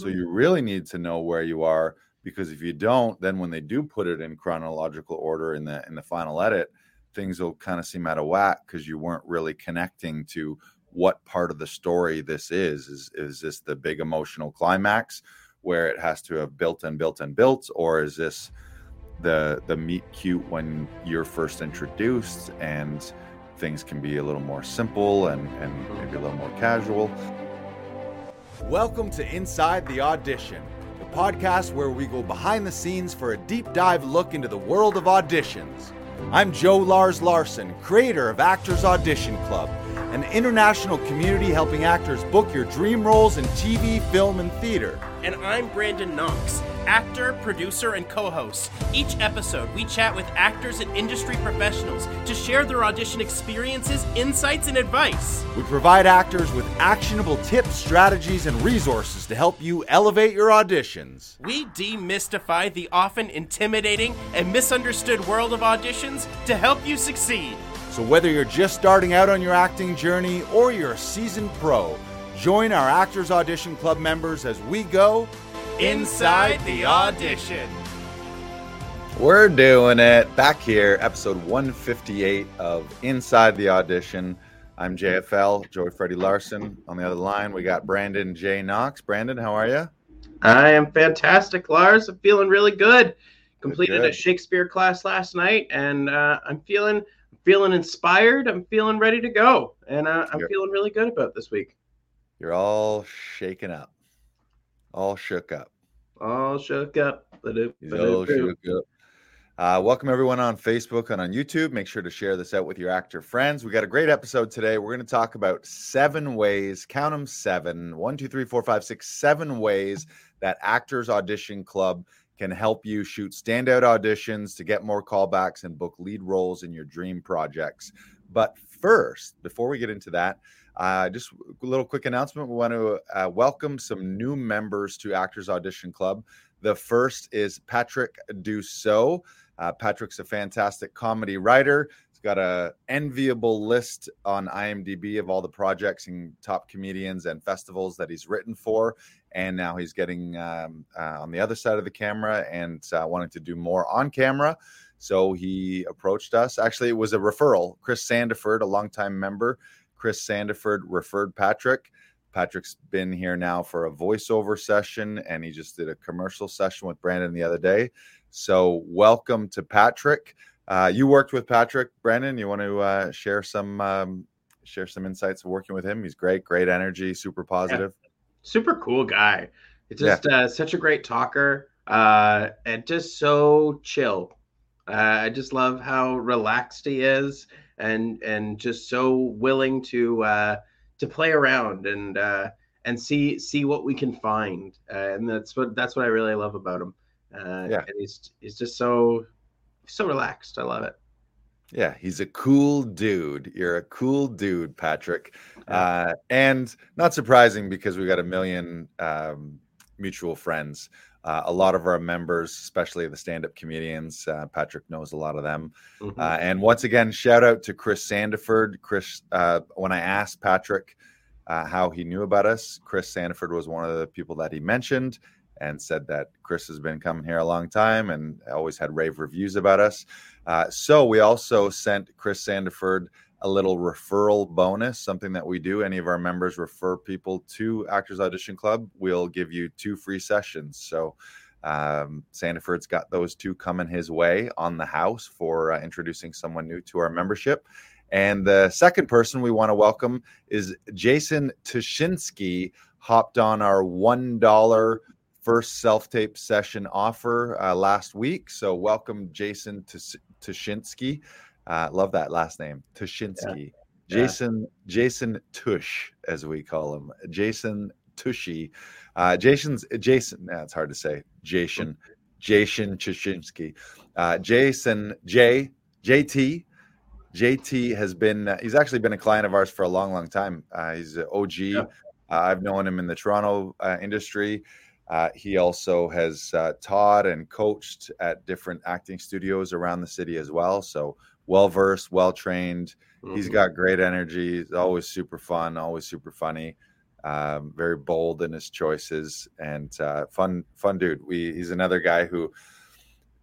So mm-hmm. you really need to know where you are because if you don't, then when they do put it in chronological order in the in the final edit, things will kind of seem out of whack because you weren't really connecting to what part of the story this is. Is is this the big emotional climax where it has to have built and built and built, or is this the the meet cute when you're first introduced and things can be a little more simple and, and maybe a little more casual. Welcome to Inside the Audition, the podcast where we go behind the scenes for a deep dive look into the world of auditions. I'm Joe Lars Larsen, creator of Actors Audition Club, an international community helping actors book your dream roles in TV, film, and theater. And I'm Brandon Knox, actor, producer, and co host. Each episode, we chat with actors and industry professionals to share their audition experiences, insights, and advice. We provide actors with actionable tips, strategies, and resources to help you elevate your auditions. We demystify the often intimidating and misunderstood world of auditions to help you succeed. So, whether you're just starting out on your acting journey or you're a seasoned pro, join our Actors Audition Club members as we go Inside the Audition. We're doing it back here, episode 158 of Inside the Audition. I'm JFL, Joey Freddy Larsen. On the other line, we got Brandon J. Knox. Brandon, how are you? I am fantastic, Lars. I'm feeling really good. Completed good. a Shakespeare class last night, and uh, I'm feeling feeling inspired. I'm feeling ready to go, and uh, I'm Good. feeling really good about this week. You're all shaken up, all shook up. All shook up. He's all shook up. Uh, welcome everyone on Facebook and on YouTube. Make sure to share this out with your actor friends. We got a great episode today. We're going to talk about seven ways, count them seven, one, two, three, four, five, six, seven ways that Actors Audition Club can help you shoot standout auditions to get more callbacks and book lead roles in your dream projects. But first, before we get into that, uh, just a little quick announcement. We want to uh, welcome some new members to Actors Audition Club. The first is Patrick Dussault. Uh, Patrick's a fantastic comedy writer. He's got a enviable list on IMDb of all the projects and top comedians and festivals that he's written for. And now he's getting um, uh, on the other side of the camera and uh, wanting to do more on camera. So he approached us. Actually, it was a referral. Chris Sandiford, a longtime member, Chris Sandiford referred Patrick. Patrick's been here now for a voiceover session, and he just did a commercial session with Brandon the other day. So, welcome to Patrick. Uh, you worked with Patrick, Brandon. You want to uh, share some um, share some insights of working with him? He's great, great energy, super positive. Super cool guy. It's just uh, such a great talker, uh, and just so chill. Uh, I just love how relaxed he is, and and just so willing to uh, to play around and uh, and see see what we can find. Uh, and that's what that's what I really love about him. Uh, Yeah. and he's he's just so so relaxed. I love it. Yeah, he's a cool dude. You're a cool dude, Patrick. Uh, and not surprising because we got a million um, mutual friends. Uh, a lot of our members, especially the stand-up comedians, uh, Patrick knows a lot of them. Mhm. Uh, and once again, shout out to Chris Sandiford. Chris, uh, when I asked Patrick uh, how he knew about us, Chris Sandiford was one of the people that he mentioned and said that Chris has been coming here a long time and always had rave reviews about us. Uh, so we also sent Chris Sandiford a little referral bonus, something that we do. Any of our members refer people to Actors Audition Club, we'll give you two free sessions. So um, Sandiford's got those two coming his way on the house for uh, introducing someone new to our membership. And the second person we want to welcome is Jason Tushinsky, hopped on our $1 first self tape session offer uh, last week. So, welcome, Jason Tushinsky. Uh, love that last name, Tushinsky. Yeah. Jason Jason Tush, as we call him, Jason Tushy. Uh, Jason's Jason. Nah, it's hard to say. Jason Jason Tushinsky. Uh, Jason J JT. JT has been, uh, he's actually been a client of ours for a long, long time. Uh, he's an OG. Yeah. Uh, I've known him in the Toronto uh, industry. Uh, he also has uh, taught and coached at different acting studios around the city as well. So well versed, well trained. He's Mhm. got great energy. He's always super fun, always super funny. Um, very bold in his choices and uh, fun, fun dude. We he's another guy who,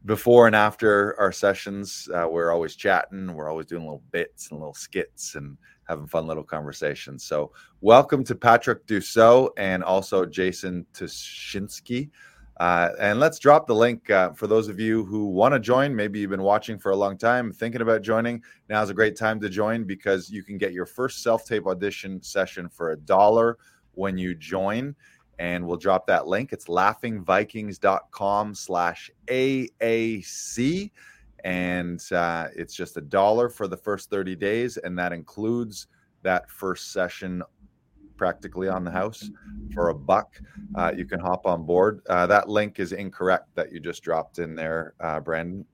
before and after our sessions, uh, we're always chatting. We're always doing little bits and little skits and having fun little conversations. So, welcome to Patrick Dussault and also Jason Tushinsky. Uh, and let's drop the link uh, for those of you who want to join. Maybe you've been watching for a long time, thinking about joining. Now is a great time to join because you can get your first self tape audition session for a dollar when you join. And we'll drop that link. It's laughingvikings.com slash AAC. And uh, it's just a dollar for the first 30 days. And that includes that first session practically on the house for a buck. Uh, you can hop on board. Uh, that link is incorrect that you just dropped in there, uh, Brandon.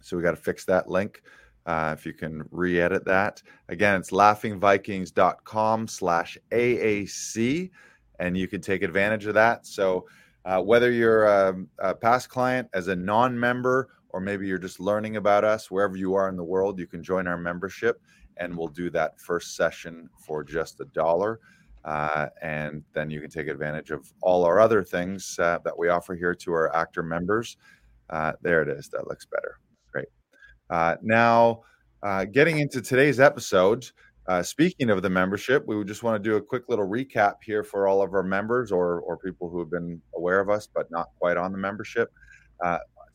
So we got to fix that link. Uh, if you can re-edit that again, it's laughingvikings.com slash AAC, and you can take advantage of that. So uh, whether you're a, a past client as a non-member, or maybe you're just learning about us, wherever you are in the world, you can join our membership and we'll do that first session for just a dollar. Uh, and then you can take advantage of all our other things uh, that we offer here to our actor members. Uh, there it is. That looks better. Great. Uh, now, uh, getting into today's episode, uh, speaking of the membership, we would just want to do a quick little recap here for all of our members or, or people who have been aware of us but not quite on the membership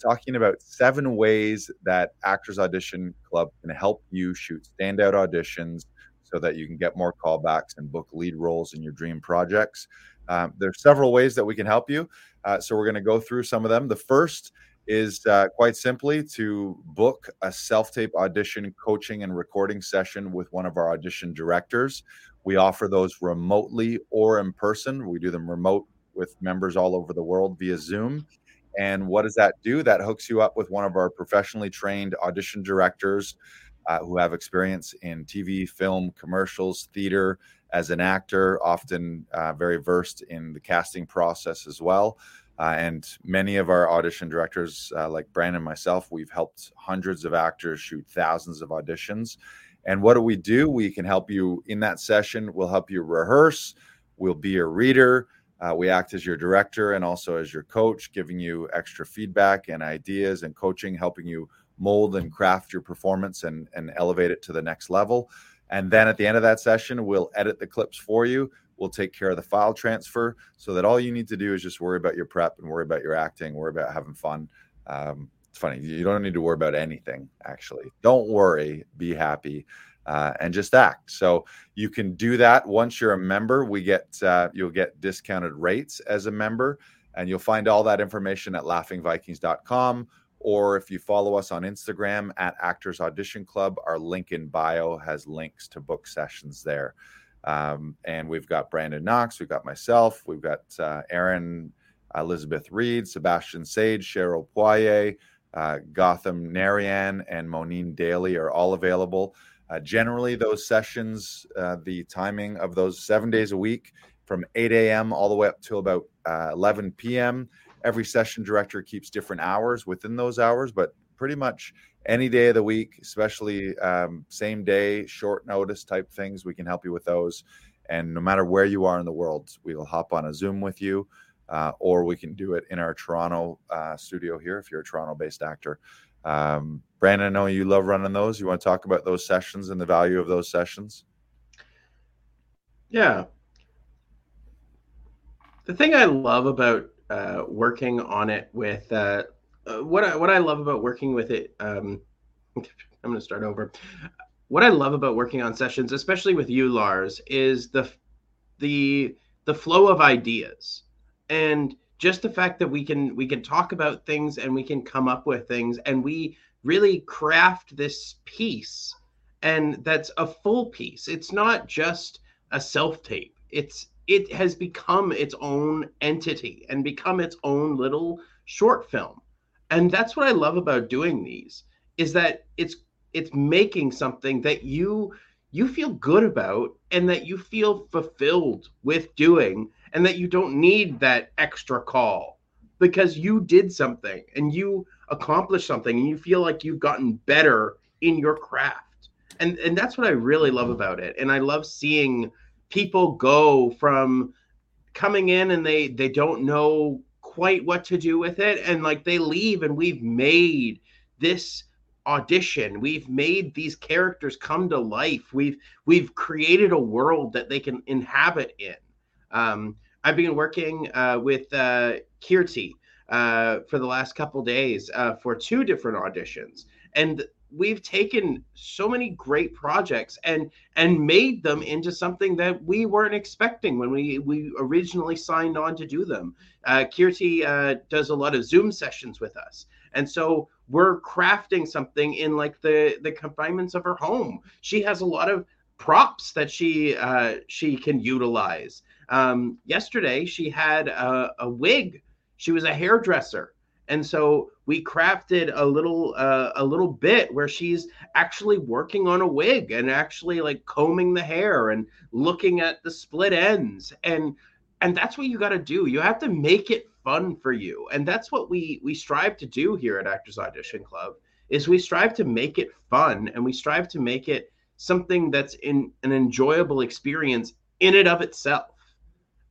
talking about seven ways that Actors Audition Club can help you shoot standout auditions so that you can get more callbacks and book lead roles in your dream projects. Um, there's several ways that we can help you. Uh, so we're going to go through some of them. The first is uh, quite simply to book a self tape audition coaching and recording session with one of our audition directors. We offer those remotely or in person. We do them remote with members all over the world via Zoom. And what does that do? That hooks you up with one of our professionally trained audition directors uh, who have experience in TV, film, commercials, theater as an actor, often uh, very versed in the casting process as well. Uh, and many of our audition directors, uh, like Brandon and myself, we've helped hundreds of actors shoot thousands of auditions. And what do we do? We can help you in that session. We'll help you rehearse. We'll be a reader. Uh, we act as your director and also as your coach, giving you extra feedback and ideas and coaching, helping you mold and craft your performance and, and elevate it to the next level. And then at the end of that session, we'll edit the clips for you. We'll take care of the file transfer so that all you need to do is just worry about your prep and worry about your acting, worry about having fun. Um, it's funny. You don't need to worry about anything, actually. Don't worry, be happy uh, and just act. So you can do that once you're a member. We get uh, you'll get discounted rates as a member, and you'll find all that information at laughingvikings.com. Or if you follow us on Instagram at Actors Audition Club, our link in bio has links to book sessions there. Um, and we've got Brandon Knox, we've got myself, we've got uh, Aaron, Elizabeth Reed, Sebastian Sage, Cheryl Poirier, uh, Gotham Narayan, and Monine Daly are all available. Uh, generally, those sessions, uh, the timing of those seven days a week from 8 a.m. all the way up to about uh, 11 p.m. Every session director keeps different hours within those hours, but pretty much any day of the week, especially um, same day, short notice type things, we can help you with those. And no matter where you are in the world, we will hop on a Zoom with you, uh, or we can do it in our Toronto uh, studio here if you're a Toronto based actor. Um, Brandon, I know you love running those. You want to talk about those sessions and the value of those sessions? Yeah. The thing I love about uh, working on it with uh, uh, what I, what I love about working with it, um, I'm going to start over. What I love about working on sessions, especially with you, Lars, is the the the flow of ideas and just the fact that we can we can talk about things and we can come up with things and we really craft this piece and that's a full piece. It's not just a self tape. It's it has become its own entity and become its own little short film. And that's what i love about doing these is that it's it's making something that you you feel good about and that you feel fulfilled with doing and that you don't need that extra call because you did something and you accomplished something and you feel like you've gotten better in your craft. And and that's what I really love about it. And I love seeing people go from coming in and they they don't know quite what to do with it and like they leave and we've made this audition we've made these characters come to life we've we've created a world that they can inhabit in um, i've been working uh, with uh, kirti uh, for the last couple days uh, for two different auditions and we've taken so many great projects and and made them into something that we weren't expecting when we we originally signed on to do them. Uh, Kirti uh, does a lot of Zoom sessions with us, and so we're crafting something in like the the confinements of her home. She has a lot of props that she uh, she can utilize. Um, yesterday, she had a, a wig. She was a hairdresser. And so we crafted a little uh, a little bit where she's actually working on a wig and actually like combing the hair and looking at the split ends. And and that's what you got to do. You have to make it fun for you. And that's what we we strive to do here at actors audition club is we strive to make it fun and we strive to make it something that's in an enjoyable experience in and of itself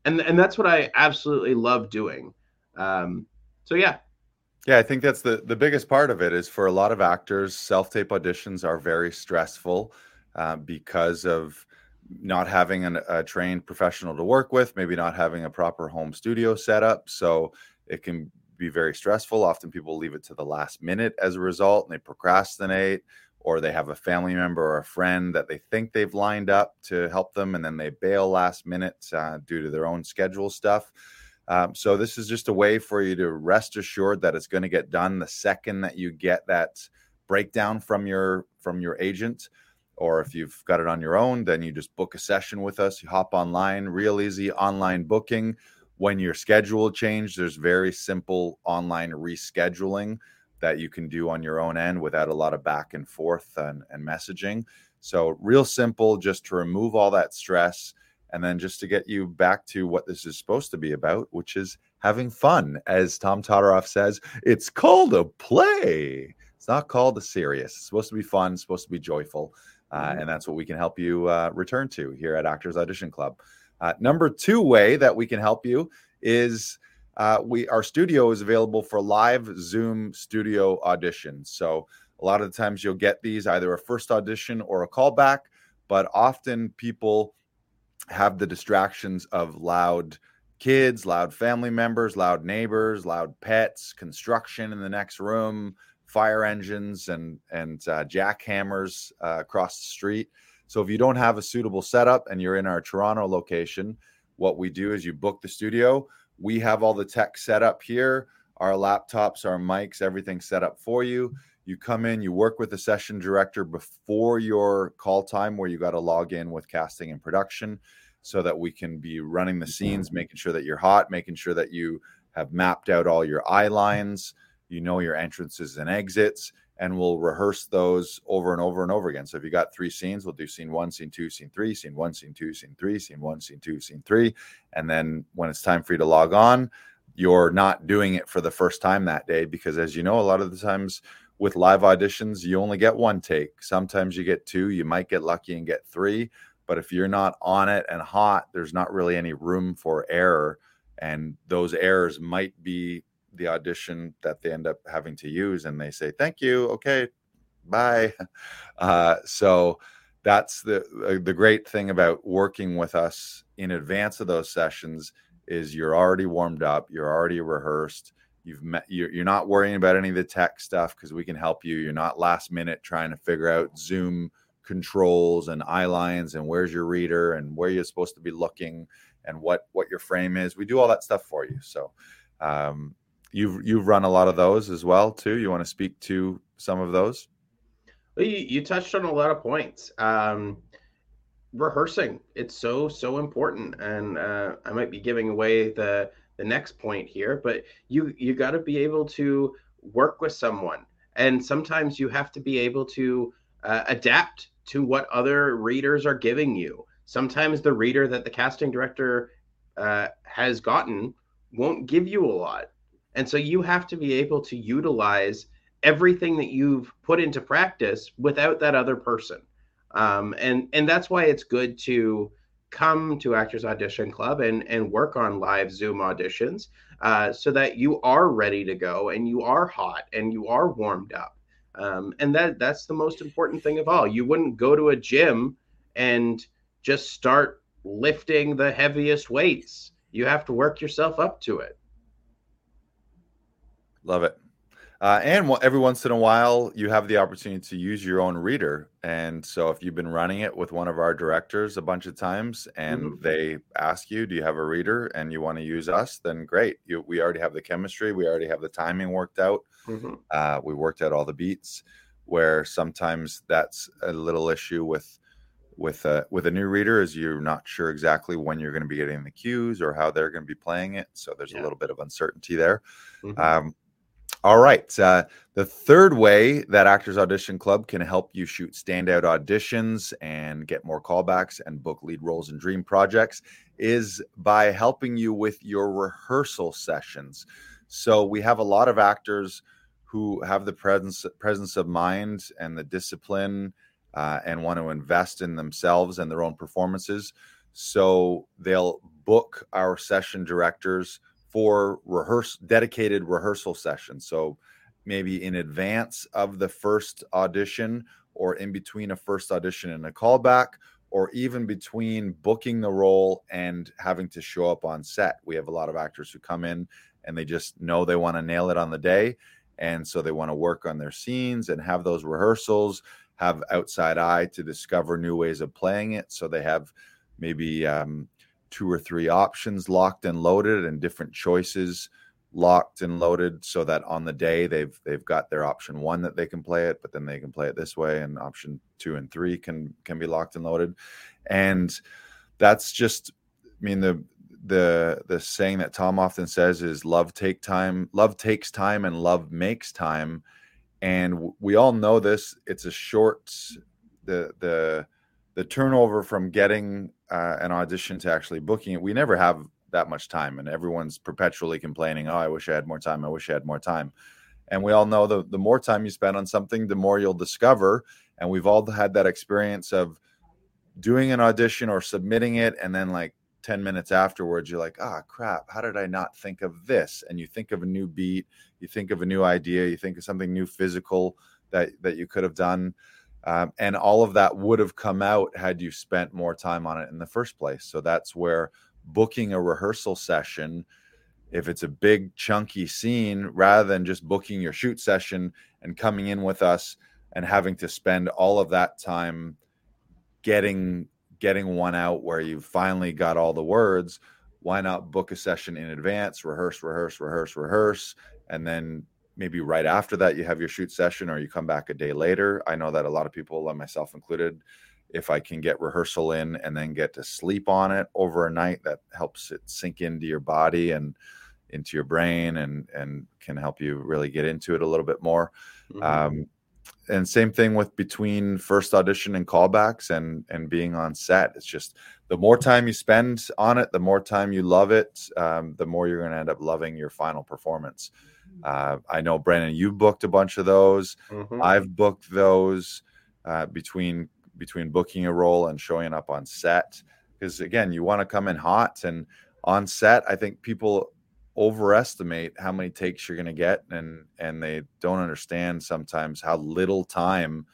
and and that's what i absolutely love doing um so yeah yeah, I think that's the the biggest part of it is for a lot of actors, self tape auditions are very stressful uh, because of not having an, a trained professional to work with, maybe not having a proper home studio setup. So it can be very stressful. Often people leave it to the last minute as a result, and they procrastinate, or they have a family member or a friend that they think they've lined up to help them, and then they bail last minute uh, due to their own schedule stuff. Um, so this is just a way for you to rest assured that it's going to get done the second that you get that breakdown from your from your agent. Or if you've got it on your own then you just book a session with us. You hop online real easy online booking. When your schedule change there's very simple online rescheduling that you can do on your own end without a lot of back and forth and, and messaging so real simple just to remove all that stress and then just to get you back to what this is supposed to be about, which is having fun. As Tom Todoroff says, it's called a play. It's not called a serious. It's supposed to be fun, it's supposed to be joyful. Uh, mm-hmm. and that's what we can help you uh, return to here at Actors Audition Club. Uh, number two way that we can help you is uh, we our studio is available for live Zoom studio auditions. So a lot of the times you'll get these either a first audition or a callback, but often people have the distractions of loud kids, loud family members, loud neighbors, loud pets, construction in the next room, fire engines, and and uh, jackhammers uh, across the street. So if you don't have a suitable setup and you're in our Toronto location, what we do is you book the studio. We have all the tech set up here, our laptops, our mics, everything set up for you. You come in, you work with the session director before your call time, where you got to log in with casting and production so that we can be running the scenes, making sure that you're hot, making sure that you have mapped out all your eye lines, you know your entrances and exits, and we'll rehearse those over and over and over again. So if you got three scenes, we'll do scene one, scene two, scene three, scene one, scene two, scene three, scene one, scene two, scene three. And then when it's time for you to log on, you're not doing it for the first time that day because as you know, a lot of the times with live auditions, you only get one take. Sometimes you get two, you might get lucky and get three. But if you're not on it and hot, there's not really any room for error. And those errors might be the audition that they end up having to use. And they say, thank you. Okay, bye. Uh, so that's the uh, the great thing about working with us in advance of those sessions is you're already warmed up, you're already rehearsed, you've met you're, you're not worrying about any of the tech stuff because we can help you you're not last minute trying to figure out zoom controls and eye lines and where's your reader and where you're supposed to be looking and what what your frame is we do all that stuff for you so um, you've you've run a lot of those as well too. You want to speak to some of those? Well, you, you touched on a lot of points. Um, rehearsing it's so so important and uh, i might be giving away the the next point here but you you got to be able to work with someone and sometimes you have to be able to uh, adapt to what other readers are giving you. Sometimes the reader that the casting director uh, has gotten won't give you a lot and so you have to be able to utilize everything that you've put into practice without that other person um, and and that's why it's good to come to Actors Audition Club and and work on live Zoom auditions uh, so that you are ready to go and you are hot and you are warmed up. Um, and that that's the most important thing of all. You wouldn't go to a gym and just start lifting the heaviest weights. You have to work yourself up to it. Love it. Uh, and every once in a while, you have the opportunity to use your own reader. And so, if you've been running it with one of our directors a bunch of times, and mm-hmm. they ask you, "Do you have a reader?" and you want to use us, then great. You, we already have the chemistry. We already have the timing worked out. Mm-hmm. Uh, we worked out all the beats. Where sometimes that's a little issue with with a with a new reader is you're not sure exactly when you're going to be getting the cues or how they're going to be playing it. So there's yeah. a little bit of uncertainty there. Mm-hmm. Um, all right. Uh, the third way that Actors Audition Club can help you shoot standout auditions and get more callbacks and book lead roles in dream projects is by helping you with your rehearsal sessions. So we have a lot of actors who have the presence presence of mind and the discipline uh, and want to invest in themselves and their own performances. So they'll book our session directors for rehearse dedicated rehearsal sessions. So maybe in advance of the first audition or in between a first audition and a callback or even between booking the role and having to show up on set. We have a lot of actors who come in and they just know they want to nail it on the day and so they want to work on their scenes and have those rehearsals have outside eye to discover new ways of playing it so they have maybe um, two or three options locked and loaded and different choices locked and loaded so that on the day they've they've got their option one that they can play it but then they can play it this way and option two and three can can be locked and loaded. And that's just i mean the the the saying that tom often says is love take time love takes time and love makes time. And we all know this. It's a short the the the turnover from getting uh, an audition to actually booking it, we never have that much time, and everyone's perpetually complaining, "Oh, I wish I had more time. I wish I had more time." And we all know the the more time you spend on something, the more you'll discover. And we've all had that experience of doing an audition or submitting it, and then like 10 minutes afterwards, you're like, ah, oh, crap, how did I not think of this? And you think of a new beat, you think of a new idea, you think of something new physical that that you could have done. Um, and all of that would have come out had you spent more time on it in the first place. So that's where booking a rehearsal session, if it's a big chunky scene, rather than just booking your shoot session and coming in with us and having to spend all of that time getting getting one out where you've finally got all the words why not book a session in advance rehearse rehearse rehearse rehearse and then maybe right after that you have your shoot session or you come back a day later. I know that a lot of people, like myself included, if I can get rehearsal in and then get to sleep on it over a night, that helps it sink into your body and into your brain and and can help you really get into it a little bit more. Mm-hmm. Um, and same thing with between first audition and callbacks and and being on set. It's just the more time you spend on it, the more time you love it, um, the more you're going to end up loving your final performance. Uh, I know Brandon, you booked a bunch of those. Mm-hmm. I've booked those uh, between between booking a role and showing up on set because again, you want to come in hot and on set. I think people overestimate how many takes you're going to get and and they don't understand sometimes how little time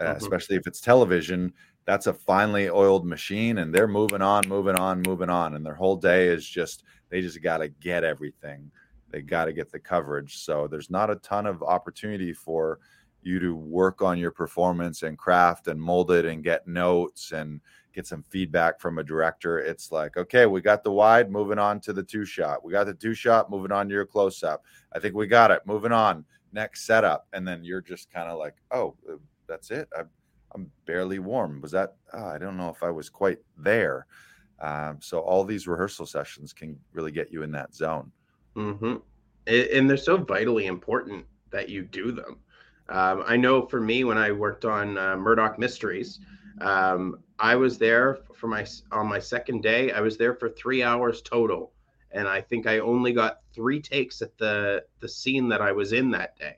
uh, mm-hmm. especially if it's television that's a finely oiled machine and they're moving on moving on moving on and their whole day is just they just got to get everything they got to get the coverage. So there's not a ton of opportunity for you to work on your performance and craft and mold it and get notes and get some feedback from a director. It's like, okay, we got the wide, moving on to the two shot. We got the two shot, moving on to your close up. I think we got it. Moving on, next setup. And then you're just kind of like, oh, that's it. I, I'm barely warm. Was that? Oh, I don't know if I was quite there. Um, so all these rehearsal sessions can really get you in that zone. Mm-hmm. And they're so vitally important that you do them. Um, I know for me, when I worked on uh, Murdoch Mysteries, um, I was there for my on my second day. I was there for three hours total, and I think I only got three takes at the the scene that I was in that day.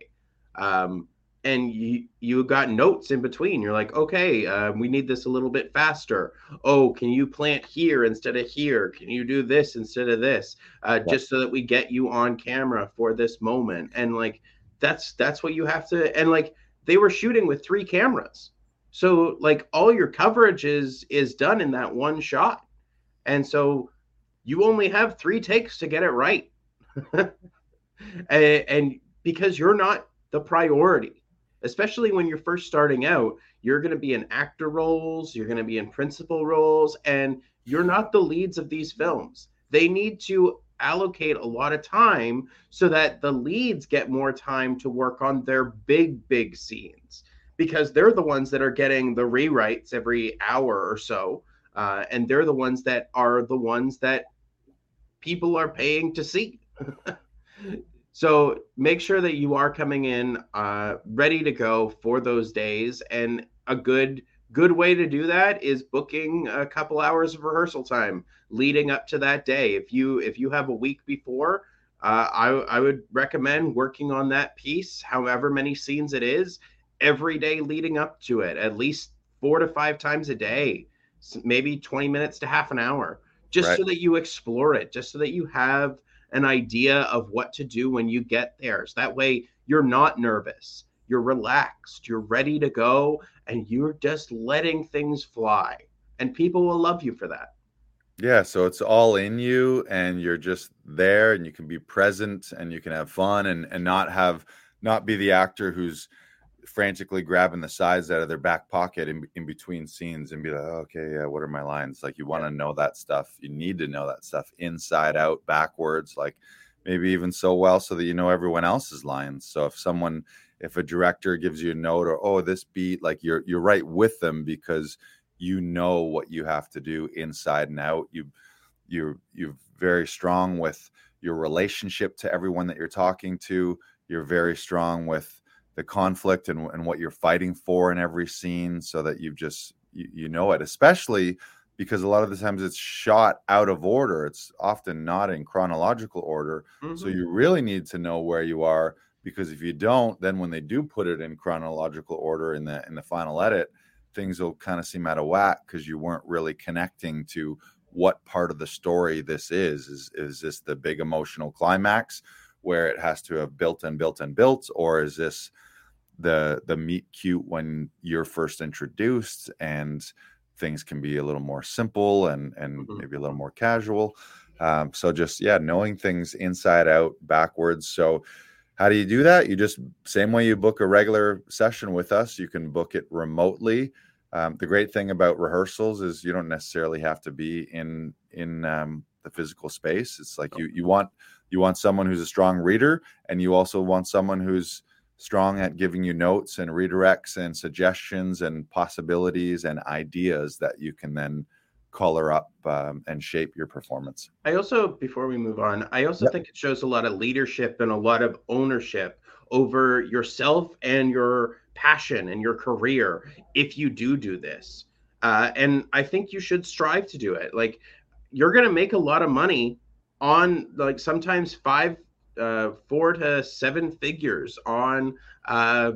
And you you got notes in between. You're like okay uh, we need this a little bit faster. Oh can you plant here instead of here? Can you do this instead of this? Uh, yeah. just so that we get you on camera for this moment. And like that's that's what you have to and like they were shooting with three cameras. So like all your coverage is is done in that one shot. And so you only have three takes to get it right. And, and because you're not the priority especially when you're first starting out, you're going to be in actor roles, you're going to be in principal roles, and you're not the leads of these films. They need to allocate a lot of time so that the leads get more time to work on their big, big scenes because they're the ones that are getting the rewrites every hour or so. Uh, and they're the ones that are the ones that people are paying to see. So make sure that you are coming in uh, ready to go for those days. And a good good way to do that is booking a couple hours of rehearsal time leading up to that day. If you if you have a week before, uh, I I would recommend working on that piece, however many scenes it is, every day leading up to it, at least four to five times a day, maybe 20 minutes to half an hour, just right. so that you explore it, just so that you have an idea of what to do when you get there. So that way you're not nervous, you're relaxed, you're ready to go, and you're just letting things fly. And people will love you for that. Yeah, so it's all in you and you're just there and you can be present and you can have fun and and not have not be the actor who's frantically grabbing the sides out of their back pocket in, in between scenes and be like, oh, okay, yeah, what are my lines? Like, you want to know that stuff. You need to know that stuff inside out, backwards, like maybe even so well so that you know everyone else's lines. So if someone, if a director gives you a note or, oh, this beat, like you're, you're right with them because you know what you have to do inside and out. You, you, you're very strong with your relationship to everyone that you're talking to. You're very strong with, the conflict and, and what you're fighting for in every scene so that you've just you, you know it especially because a lot of the times it's shot out of order. It's often not in chronological order. Mm-hmm. so you really need to know where you are because if you don't then when they do put it in chronological order in the in the final edit things will kind of seem out of whack because you weren't really connecting to what part of the story this is. Is is this the big emotional climax where it has to have built and built and built, or is this the the meet cute when you're first introduced and things can be a little more simple and and mm-hmm. maybe a little more casual. Um, so just yeah, knowing things inside out, backwards. So how do you do that? You just same way you book a regular session with us, you can book it remotely. Um, the great thing about rehearsals is you don't necessarily have to be in in um, the physical space. It's like you you want you want someone who's a strong reader, and you also want someone who's strong at giving you notes and redirects and suggestions and possibilities and ideas that you can then color up um, and shape your performance. I also, before we move on, I also yep. think it shows a lot of leadership and a lot of ownership over yourself and your passion and your career if you do do this. Uh, and I think you should strive to do it. Like, you're going to make a lot of money on like sometimes five uh four to seven figures on uh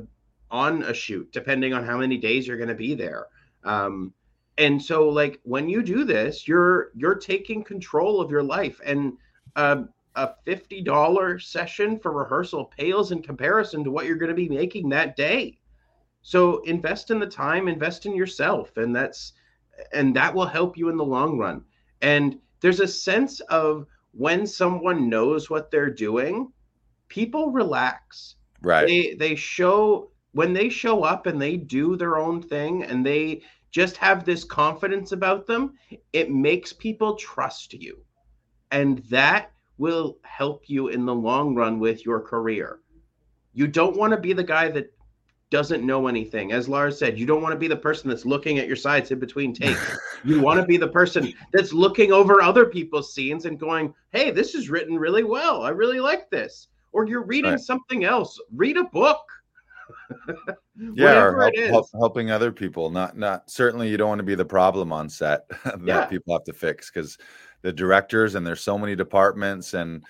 on a shoot depending on how many days you're going to be there. Um and so like when you do this you're you're taking control of your life. And uh, a $50 session for rehearsal pales in comparison to what you're going to be making that day. So invest in the time invest in yourself and that's and that will help you in the long run. And there's a sense of when someone knows what they're doing, people relax. Right. They they show when they show up and they do their own thing and they just have this confidence about them, it makes people trust you. And that will help you in the long run with your career. You don't want to be the guy that doesn't know anything. As Lars said, you don't want to be the person that's looking at your sides in between takes. you want to be the person that's looking over other people's scenes and going, "Hey, this is written really well. I really like this." Or you're reading right. something else. Read a book. yeah, or help, help, helping other people. Not not certainly you don't want to be the problem on set that yeah. people have to fix because the directors and there's so many departments and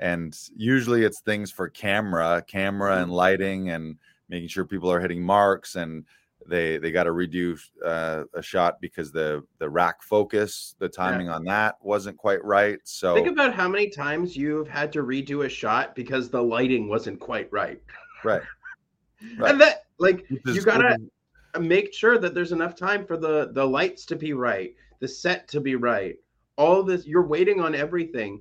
and usually it's things for camera, camera and mm-hmm. lighting and making sure people are hitting marks and they they got to redo uh, a shot because the the rack focus the timing yeah. on that wasn't quite right so think about how many times you've had to redo a shot because the lighting wasn't quite right right, right. and that like you gotta make sure that there's enough time for the the lights to be right the set to be right all this you're waiting on everything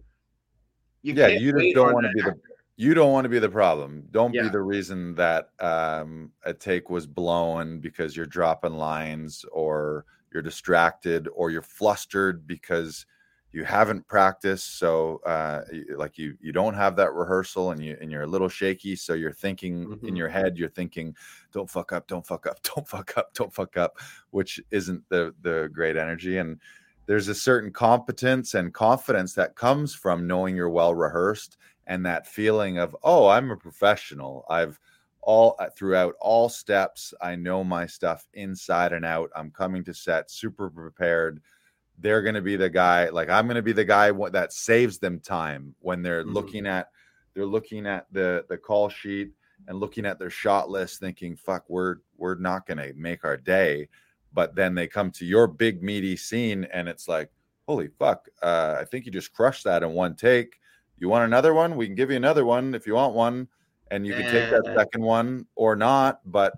you yeah you just don't want to be actor. the you don't want to be the problem. Don't yeah. be the reason that um, a take was blown because you're dropping lines or you're distracted or you're flustered because you haven't practiced. So, uh, like you, you don't have that rehearsal and you and you're a little shaky. So you're thinking mm-hmm. in your head, you're thinking, "Don't fuck up, don't fuck up, don't fuck up, don't fuck up," which isn't the the great energy. And there's a certain competence and confidence that comes from knowing you're well rehearsed and that feeling of oh i'm a professional. I've all uh, throughout all steps i know my stuff inside and out. I'm coming to set super prepared. They're going to be the guy like i'm going to be the guy that saves them time when they're mm-hmm. looking at they're looking at the the call sheet and looking at their shot list thinking fuck we're we're not going to make our day. But then they come to your big meaty scene and it's like holy fuck uh, i think you just crushed that in one take you want another one? We can give you another one if you want one, and you can take that second one or not. But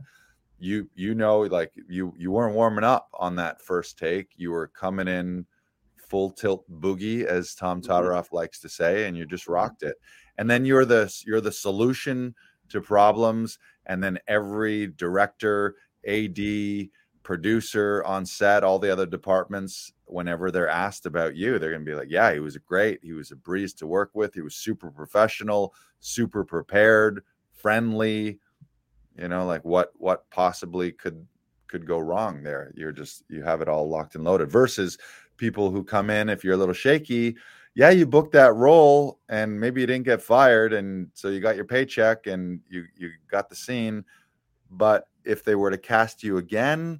you you know, like you you weren't warming up on that first take. You were coming in full tilt boogie, as Tom mm-hmm. Todoroff likes to say, and you just rocked it. And then you're the you're the solution to problems. And then every director, AD, producer on set, all the other departments, whenever they're asked about you, they're going to be like, yeah, he was great. He was a breeze to work with. He was super professional, super prepared, friendly. You know, like what what possibly could could go wrong there? You're just you have it all locked and loaded. Versus people who come in if you're a little shaky, yeah, you booked that role and maybe you didn't get fired and so you got your paycheck and you you got the scene, but if they were to cast you again,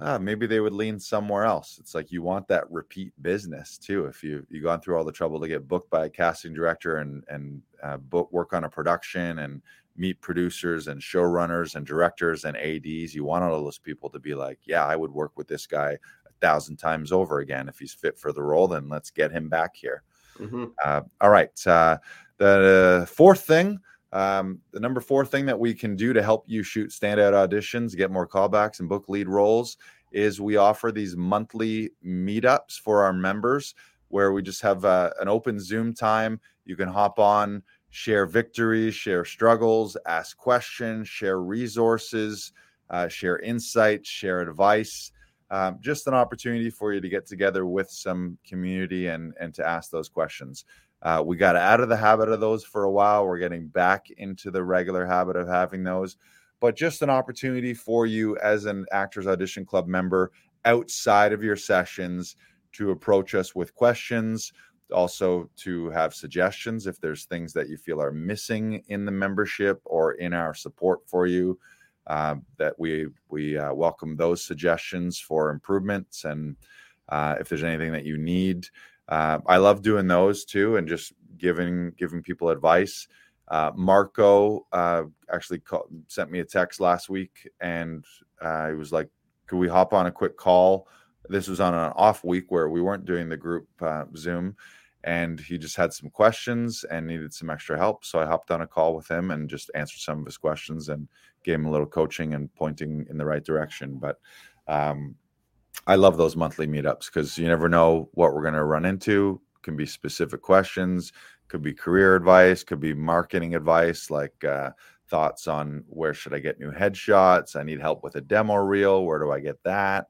uh, maybe they would lean somewhere else. It's like you want that repeat business too. If you you gone through all the trouble to get booked by a casting director and and uh, book work on a production and meet producers and showrunners and directors and ads, you want all those people to be like, yeah, I would work with this guy a thousand times over again if he's fit for the role. Then let's get him back here. Mm-hmm. Uh, all right, uh, the fourth thing um, the number four thing that we can do to help you shoot standout auditions, get more callbacks, and book lead roles is we offer these monthly meetups for our members where we just have uh, an open Zoom time. You can hop on, share victories, share struggles, ask questions, share resources, uh, share insights, share advice. Um, just an opportunity for you to get together with some community and and to ask those questions. Uh, we got out of the habit of those for a while. We're getting back into the regular habit of having those, but just an opportunity for you as an Actors Audition Club member outside of your sessions to approach us with questions, also to have suggestions if there's things that you feel are missing in the membership or in our support for you. Uh, that we we uh, welcome those suggestions for improvements and uh, if there's anything that you need uh, I love doing those too, and just giving giving people advice. Uh, Marco uh, actually called, sent me a text last week, and uh, he was like, "Could we hop on a quick call?" This was on an off week where we weren't doing the group uh, Zoom, and he just had some questions and needed some extra help. So I hopped on a call with him and just answered some of his questions and gave him a little coaching and pointing in the right direction. But um, I love those monthly meetups because you never know what we're going to run into. Can be specific questions, could be career advice, could be marketing advice, like uh, thoughts on where should I get new headshots. I need help with a demo reel. Where do I get that?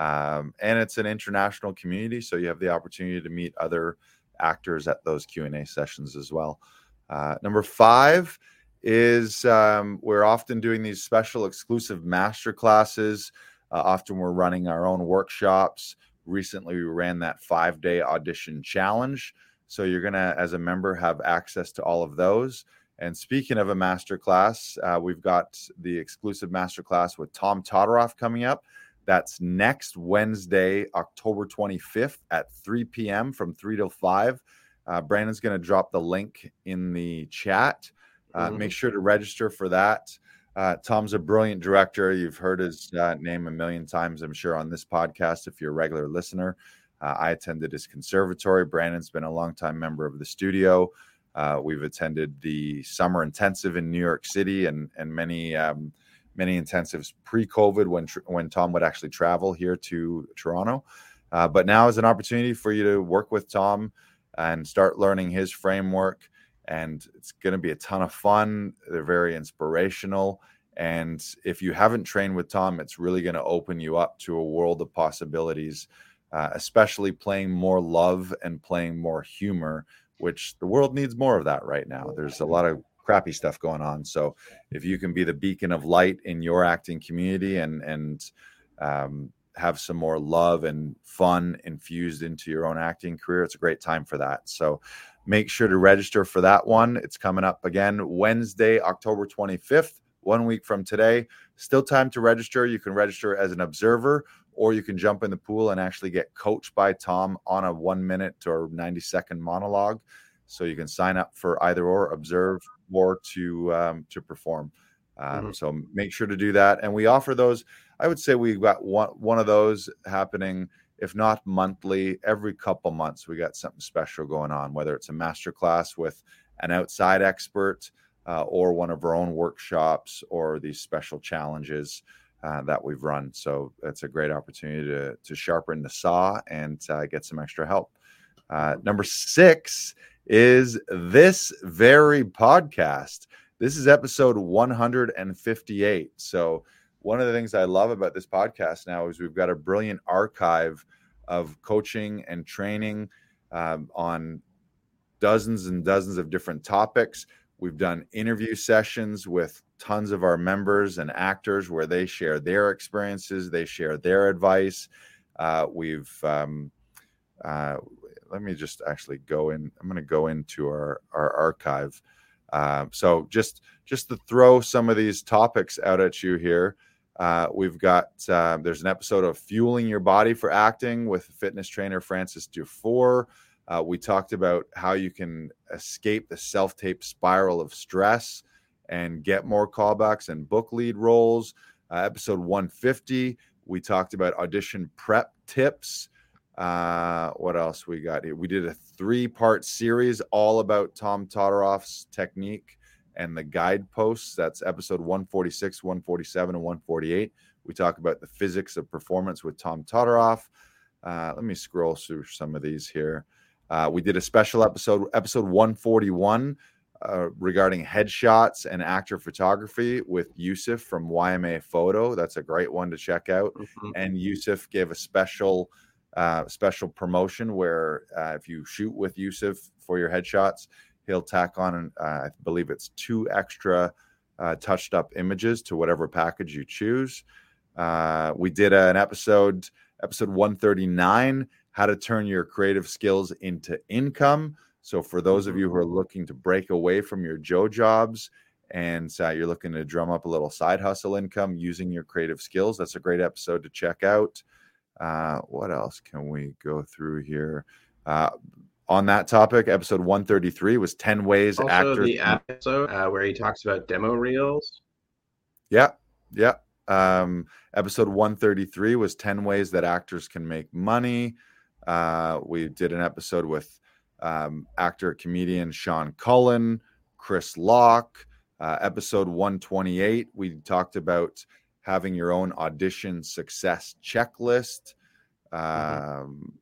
Um, and it's an international community, so you have the opportunity to meet other actors at those Q and A sessions as well. Uh, number five is um, we're often doing these special exclusive master classes uh, often we're running our own workshops. Recently, we ran that five day audition challenge. So you're going to, as a member, have access to all of those. And speaking of a masterclass, uh, we've got the exclusive masterclass with Tom Todoroff coming up. That's next Wednesday, October 25th at 3 p.m. from 3 till 5. Uh, Brandon's going to drop the link in the chat. Uh, mm-hmm. Make sure to register for that. Uh, Tom's a brilliant director. You've heard his uh, name a million times, I'm sure, on this podcast if you're a regular listener. Uh, I attended his conservatory. Brandon's been a longtime member of the studio. Uh, we've attended the summer intensive in New York City and and many um, many intensives pre-COVID when when Tom would actually travel here to Toronto. Uh, but now is an opportunity for you to work with Tom and start learning his framework and it's going to be a ton of fun. They're very inspirational. And if you haven't trained with Tom, it's really going to open you up to a world of possibilities, uh, especially playing more love and playing more humor, which the world needs more of that right now. There's a lot of crappy stuff going on. So if you can be the beacon of light in your acting community and, and, um, have some more love and fun infused into your own acting career, it's a great time for that. So Make sure to register for that one. It's coming up again Wednesday, October 25th, one week from today. Still time to register. You can register as an observer or you can jump in the pool and actually get coached by Tom on a one minute or 90 second monologue. So you can sign up for either or observe or to um, to perform. Um, mm-hmm. So make sure to do that. And we offer those. I would say we've got one one of those happening if not monthly, every couple months we got something special going on, whether it's a master class with an outside expert uh, or one of our own workshops or these special challenges uh, that we've run. So it's a great opportunity to, to sharpen the saw and uh, get some extra help. Uh, number six is this very podcast. This is episode 158. So one of the things I love about this podcast now is we've got a brilliant archive of coaching and training um, on dozens and dozens of different topics. We've done interview sessions with tons of our members and actors where they share their experiences, they share their advice. Uh, we've, um, uh, let me just actually go in. I'm going to go into our, our archive. Uh, so just just to throw some of these topics out at you here. Uh, we've got uh, there's an episode of fueling your body for acting with fitness trainer Francis Dufour. Uh, we talked about how you can escape the self-tape spiral of stress and get more callbacks and book lead roles. Uh, episode 150, we talked about audition prep tips. Uh, what else we got here? We did a three-part series all about Tom Todoroff's technique and the guideposts. That's episode 146, 147, and 148. We talk about the physics of performance with Tom Todoroff. Uh, let me scroll through some of these here. Uh, we did a special episode, episode 141, uh, regarding headshots and actor photography with Yusuf from YMA Photo. That's a great one to check out. Mm-hmm. And Yusuf gave a special uh, special promotion where uh, if you shoot with Yusuf for your headshots, he'll tack on, uh, I believe it's two extra uh, touched up images to whatever package you choose. Uh, we did an episode, episode 139, how to turn your creative skills into income. So, for those of you who are mm-hmm. looking to break away from your Joe jobs and uh, you're looking to drum up a little side hustle income using your creative skills, that's a great episode to check out. Uh, what else can we go through here? Uh, on that topic. Episode 133 was 10 ways also actors. the episode uh, where he talks about demo reels. Yeah. Yeah. Um, episode 133 was 10 ways that actors can make money. Uh, we did an episode with um, actor comedian Sean Cullen, Chris Locke. Uh, episode 128, we talked about having your own audition success checklist. Mm-hmm. Um,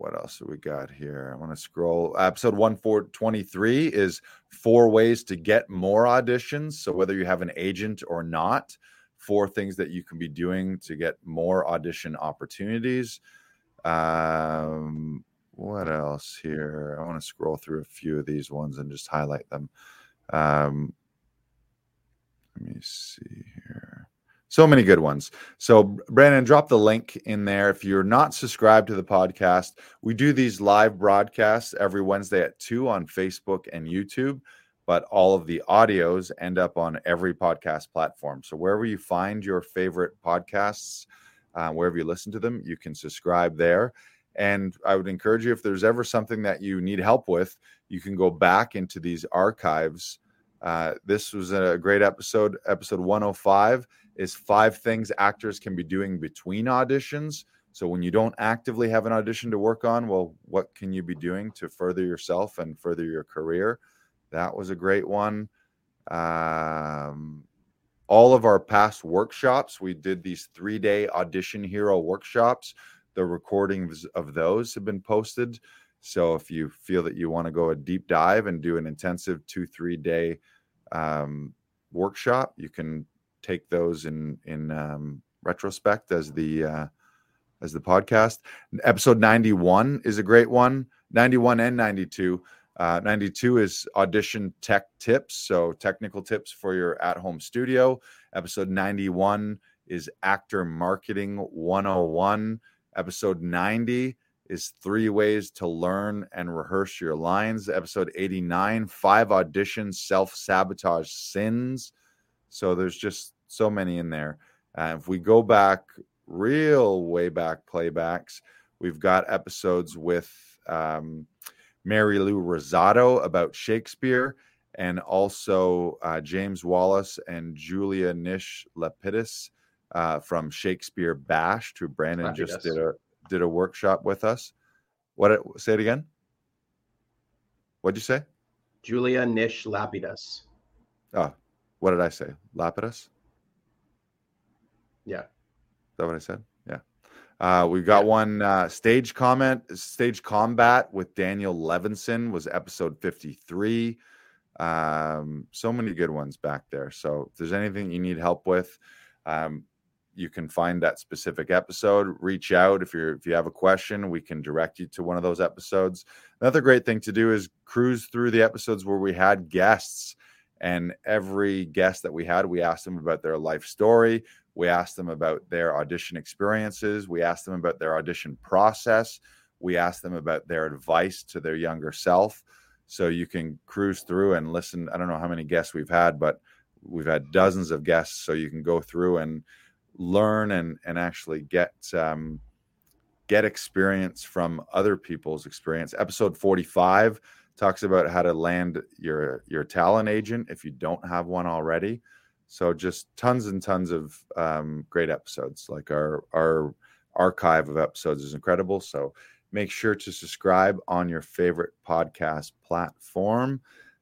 what else do we got here? I want to scroll. Episode 123 is four ways to get more auditions. So, whether you have an agent or not, four things that you can be doing to get more audition opportunities. Um, what else here? I want to scroll through a few of these ones and just highlight them. Um, let me see here. So many good ones. So, Brandon, drop the link in there. If you're not subscribed to the podcast, we do these live broadcasts every Wednesday at 2 on Facebook and YouTube, but all of the audios end up on every podcast platform. So, wherever you find your favorite podcasts, uh, wherever you listen to them, you can subscribe there. And I would encourage you, if there's ever something that you need help with, you can go back into these archives Uh, this was a great episode. Episode 105 is five things actors can be doing between auditions. So when you don't actively have an audition to work on, well, what can you be doing to further yourself and further your career? That was a great one. Um, all of our past workshops, we did these three day audition hero workshops. The recordings of those have been posted. So if you feel that you want to go a deep dive and do an intensive two, three day um, workshop, you can take those in in um, retrospect as the uh, as the podcast. Episode 91 is a great one. 91 and 92. Uh, 92 is audition tech tips, so technical tips for your at home studio. Episode 91 is actor marketing 101. Episode 90 is three ways to learn and rehearse your lines. Episode 89, five auditions, self sabotage sins. So there's just so many in there. Uh, if we go back real way back playbacks. We've got episodes with um, Mary Lou Rosado about Shakespeare, and also uh, James Wallace and Julia Nish Lapidus uh, from Shakespeare BASH'd, who Brandon just did a did a workshop with us. What? Say it again. What'd you say? Julia Nish Lapidus. Oh, what did I say? Lapidus. Yeah that what I said? Yeah. Uh, we've got yeah. one uh, stage comment, stage combat with Daniel Levinson was episode 53. Um, so many good ones back there. So if there's anything you need help with, um, you can find that specific episode. Reach out if you're if you have a question, we can direct you to one of those episodes. Another great thing to do is cruise through the episodes where we had guests. And every guest that we had, we asked them about their life story. We asked them about their audition experiences. We asked them about their audition process. We asked them about their advice to their younger self. So you can cruise through and listen. I don't know how many guests we've had, but we've had dozens of guests. So you can go through and learn and and actually get um, get experience from other people's experience. Episode forty five talks about how to land your your talent agent if you don't have one already. So just tons and tons of um, great episodes. Like our our archive of episodes is incredible. So make sure to subscribe on your favorite podcast platform.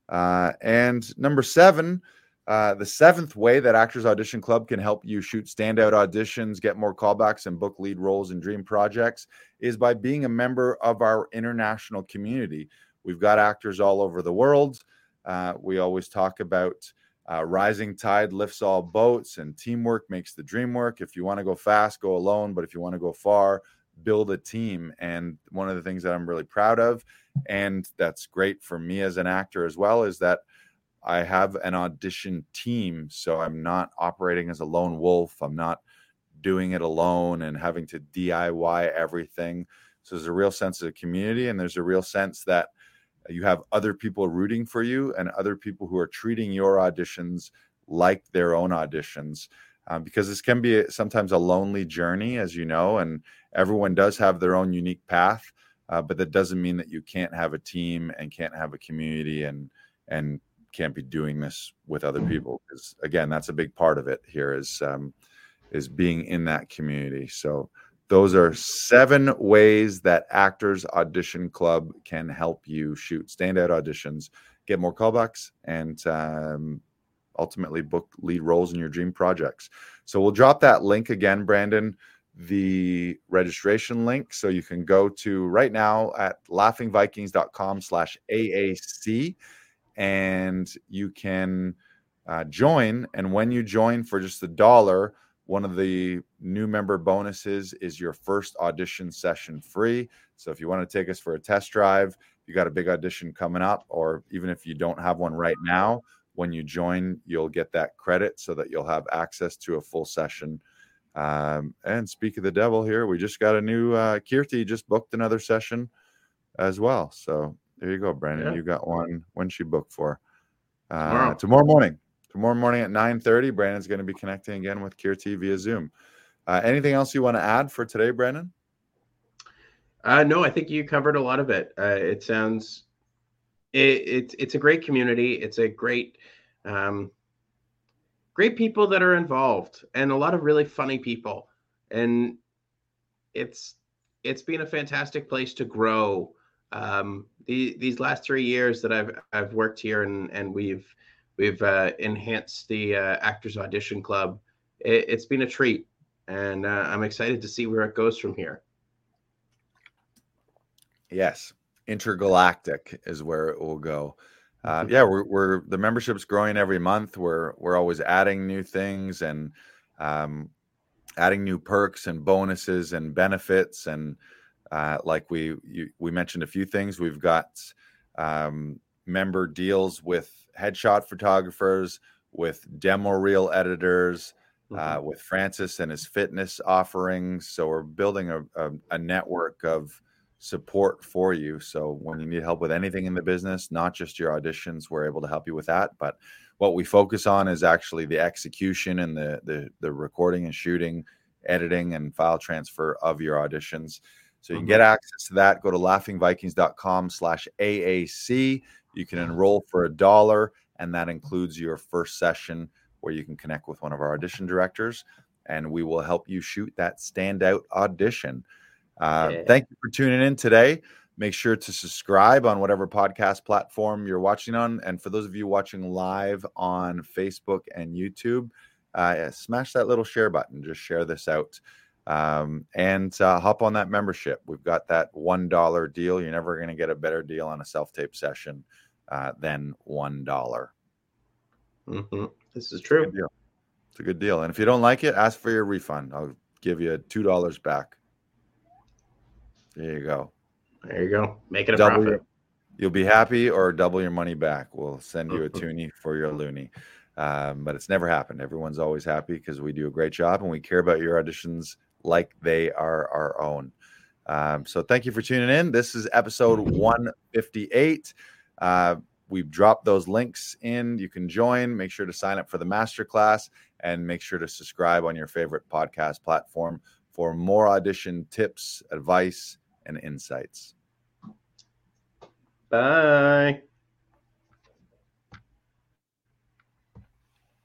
Uh, and number seven, uh, the seventh way that Actors Audition Club can help you shoot standout auditions, get more callbacks, and book lead roles in dream projects is by being a member of our international community. We've got actors all over the world. Uh, we always talk about uh, rising tide lifts all boats, and teamwork makes the dream work. If you want to go fast, go alone. But if you want to go far, build a team. And one of the things that I'm really proud of, and that's great for me as an actor as well, is that I have an audition team. So I'm not operating as a lone wolf. I'm not doing it alone and having to DIY everything. So there's a real sense of community, and there's a real sense that you have other people rooting for you and other people who are treating your auditions like their own auditions um, because this can be sometimes a lonely journey as you know and everyone does have their own unique path uh, but that doesn't mean that you can't have a team and can't have a community and and can't be doing this with other mm-hmm. people because again that's a big part of it here is um, is being in that community so those are seven ways that Actors Audition Club can help you shoot standout auditions, get more callbacks, and um, ultimately book lead roles in your dream projects. So we'll drop that link again, Brandon, the registration link. So you can go to right now at laughingvikings.com slash AAC and you can uh, join. And when you join for just a dollar, one of the new member bonuses is your first audition session free. So if you want to take us for a test drive, you got a big audition coming up, or even if you don't have one right now, when you join, you'll get that credit so that you'll have access to a full session. Um, and speak of the devil here, we just got a new uh, Kirti just booked another session as well. So there you go, Brandon. Yeah. You got one. When she booked for? Uh, tomorrow. tomorrow morning. Tomorrow morning at 9:30, Brandon's going to be connecting again with Kirti via Zoom. Uh, anything else you want to add for today, Brandon? Uh, no, I think you covered a lot of it. Uh, it sounds it, it, it's a great community. It's a great um, great people that are involved and a lot of really funny people and it's it's been a fantastic place to grow um, the, these last three years that I've I've worked here and and we've we've uh, enhanced the uh, Actors Audition Club. It, has been a treat, and uh, I'm excited to see where it goes from here. Yes, intergalactic is where it will go. Uh, mm-hmm. yeah, we're, we're the membership's growing every month. We're we're always adding new things and um, adding new perks and bonuses and benefits and uh, like we you, we mentioned a few things. We've got um, member deals with headshot photographers, with demo reel editors, uh, mm-hmm. uh, with Francis and his fitness offerings. So we're building a, a, a, network of support for you. So when you need help with anything in the business, not just your auditions, we're able to help you with that. But what we focus on is actually the execution and the the, the recording and shooting, editing and file transfer of your auditions. So you can mm-hmm. get access to that. Go to laughingvikings.com slash AAC. You can enroll for a dollar, and that includes your first session where you can connect with one of our audition directors, and we will help you shoot that standout audition. Uh, yeah. Thank you for tuning in today. Make sure to subscribe on whatever podcast platform you're watching on. And for those of you watching live on Facebook and YouTube, uh, smash that little share button. Just share this out um, and uh, hop on that membership. We've got that one dollar deal. You're never going to get a better deal on a self tape session uh, than one dollar. Mm-hmm. This is true. It's, it's a good deal. And if you don't like it, ask for your refund. I'll give you two dollars back. There you go. There you go. Make it a double profit. Your, you'll be happy or double your money back. We'll send you a toonie for your loony. Um, but it's never happened. Everyone's always happy because we do a great job and we care about your auditions like they are our own. Um, so thank you for tuning in. This is episode 158. Uh, we've dropped those links in. You can join. Make sure to sign up for the masterclass and make sure to subscribe on your favorite podcast platform for more audition tips, advice, and insights. Bye.